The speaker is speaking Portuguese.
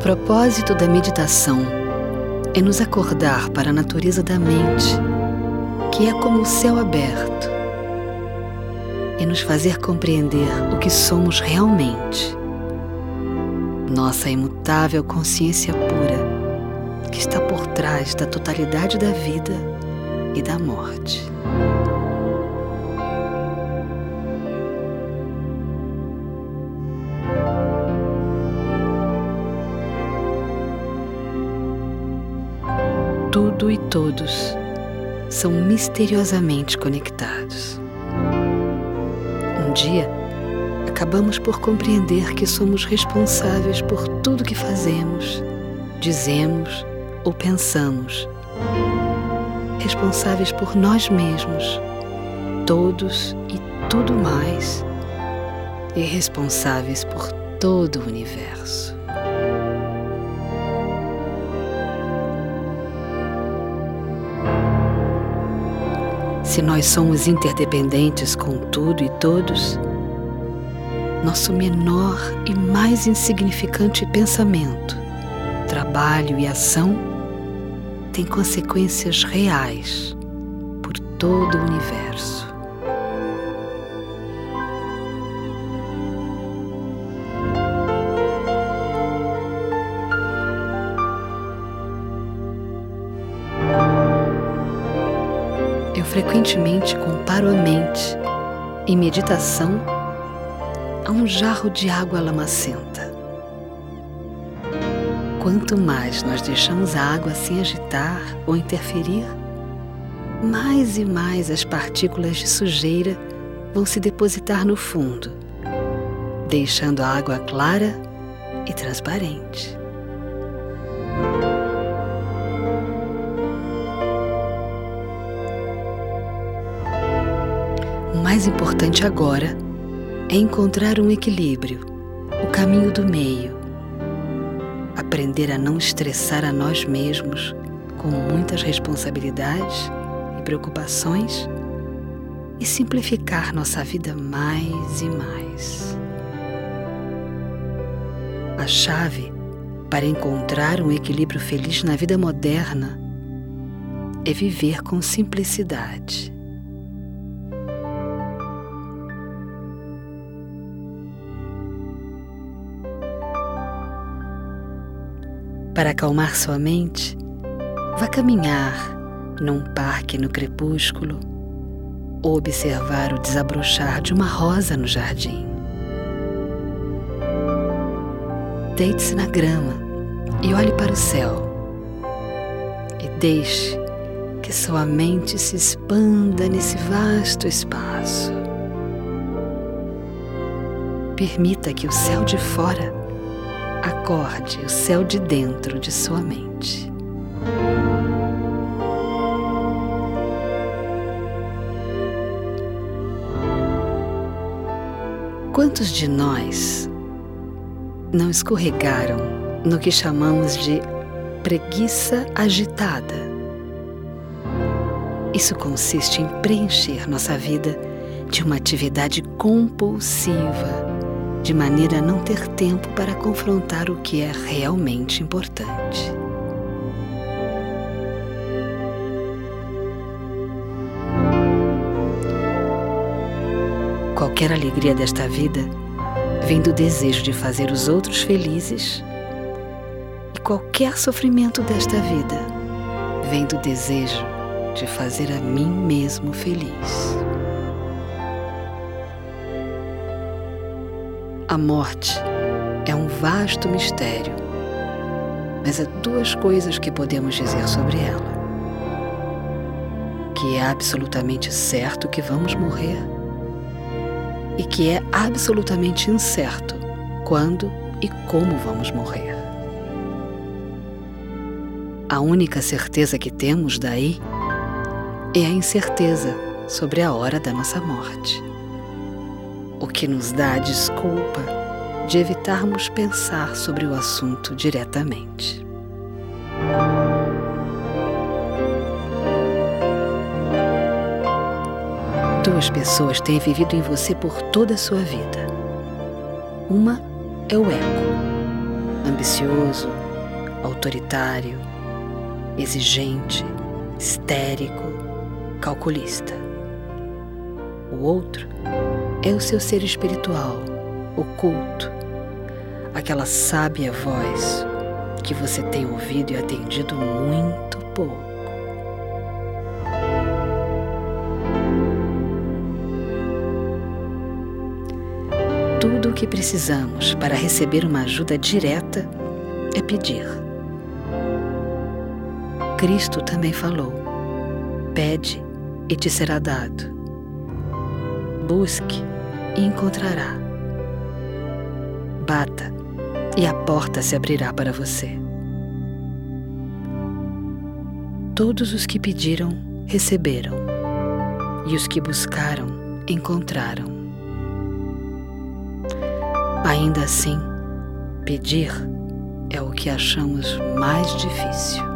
propósito da meditação é nos acordar para a natureza da mente, que é como o céu aberto, e nos fazer compreender o que somos realmente. Nossa imutável consciência pura, que está por trás da totalidade da vida e da morte. Tudo e todos são misteriosamente conectados. Um dia, acabamos por compreender que somos responsáveis por tudo que fazemos, dizemos ou pensamos. Responsáveis por nós mesmos, todos e tudo mais. E responsáveis por todo o universo. Se nós somos interdependentes com tudo e todos, nosso menor e mais insignificante pensamento, trabalho e ação tem consequências reais por todo o universo. Eu frequentemente comparo a mente, em meditação, a um jarro de água lamacenta. Quanto mais nós deixamos a água se agitar ou interferir, mais e mais as partículas de sujeira vão se depositar no fundo, deixando a água clara e transparente. Mais importante agora é encontrar um equilíbrio, o caminho do meio. Aprender a não estressar a nós mesmos com muitas responsabilidades e preocupações e simplificar nossa vida mais e mais. A chave para encontrar um equilíbrio feliz na vida moderna é viver com simplicidade. Para acalmar sua mente, vá caminhar num parque no crepúsculo ou observar o desabrochar de uma rosa no jardim. Deite-se na grama e olhe para o céu e deixe que sua mente se expanda nesse vasto espaço. Permita que o céu de fora acorde o céu de dentro de sua mente. Quantos de nós não escorregaram no que chamamos de preguiça agitada? Isso consiste em preencher nossa vida de uma atividade compulsiva de maneira a não ter tempo para confrontar o que é realmente importante. Qualquer alegria desta vida vem do desejo de fazer os outros felizes, e qualquer sofrimento desta vida vem do desejo de fazer a mim mesmo feliz. A morte é um vasto mistério, mas há duas coisas que podemos dizer sobre ela: que é absolutamente certo que vamos morrer e que é absolutamente incerto quando e como vamos morrer. A única certeza que temos daí é a incerteza sobre a hora da nossa morte o que nos dá a desculpa de evitarmos pensar sobre o assunto diretamente. Duas pessoas têm vivido em você por toda a sua vida. Uma é o ego, ambicioso, autoritário, exigente, histérico, calculista. O outro é o seu ser espiritual, oculto, aquela sábia voz que você tem ouvido e atendido muito pouco. Tudo o que precisamos para receber uma ajuda direta é pedir. Cristo também falou: pede e te será dado. Busque e encontrará. Bata e a porta se abrirá para você. Todos os que pediram, receberam, e os que buscaram, encontraram. Ainda assim, pedir é o que achamos mais difícil.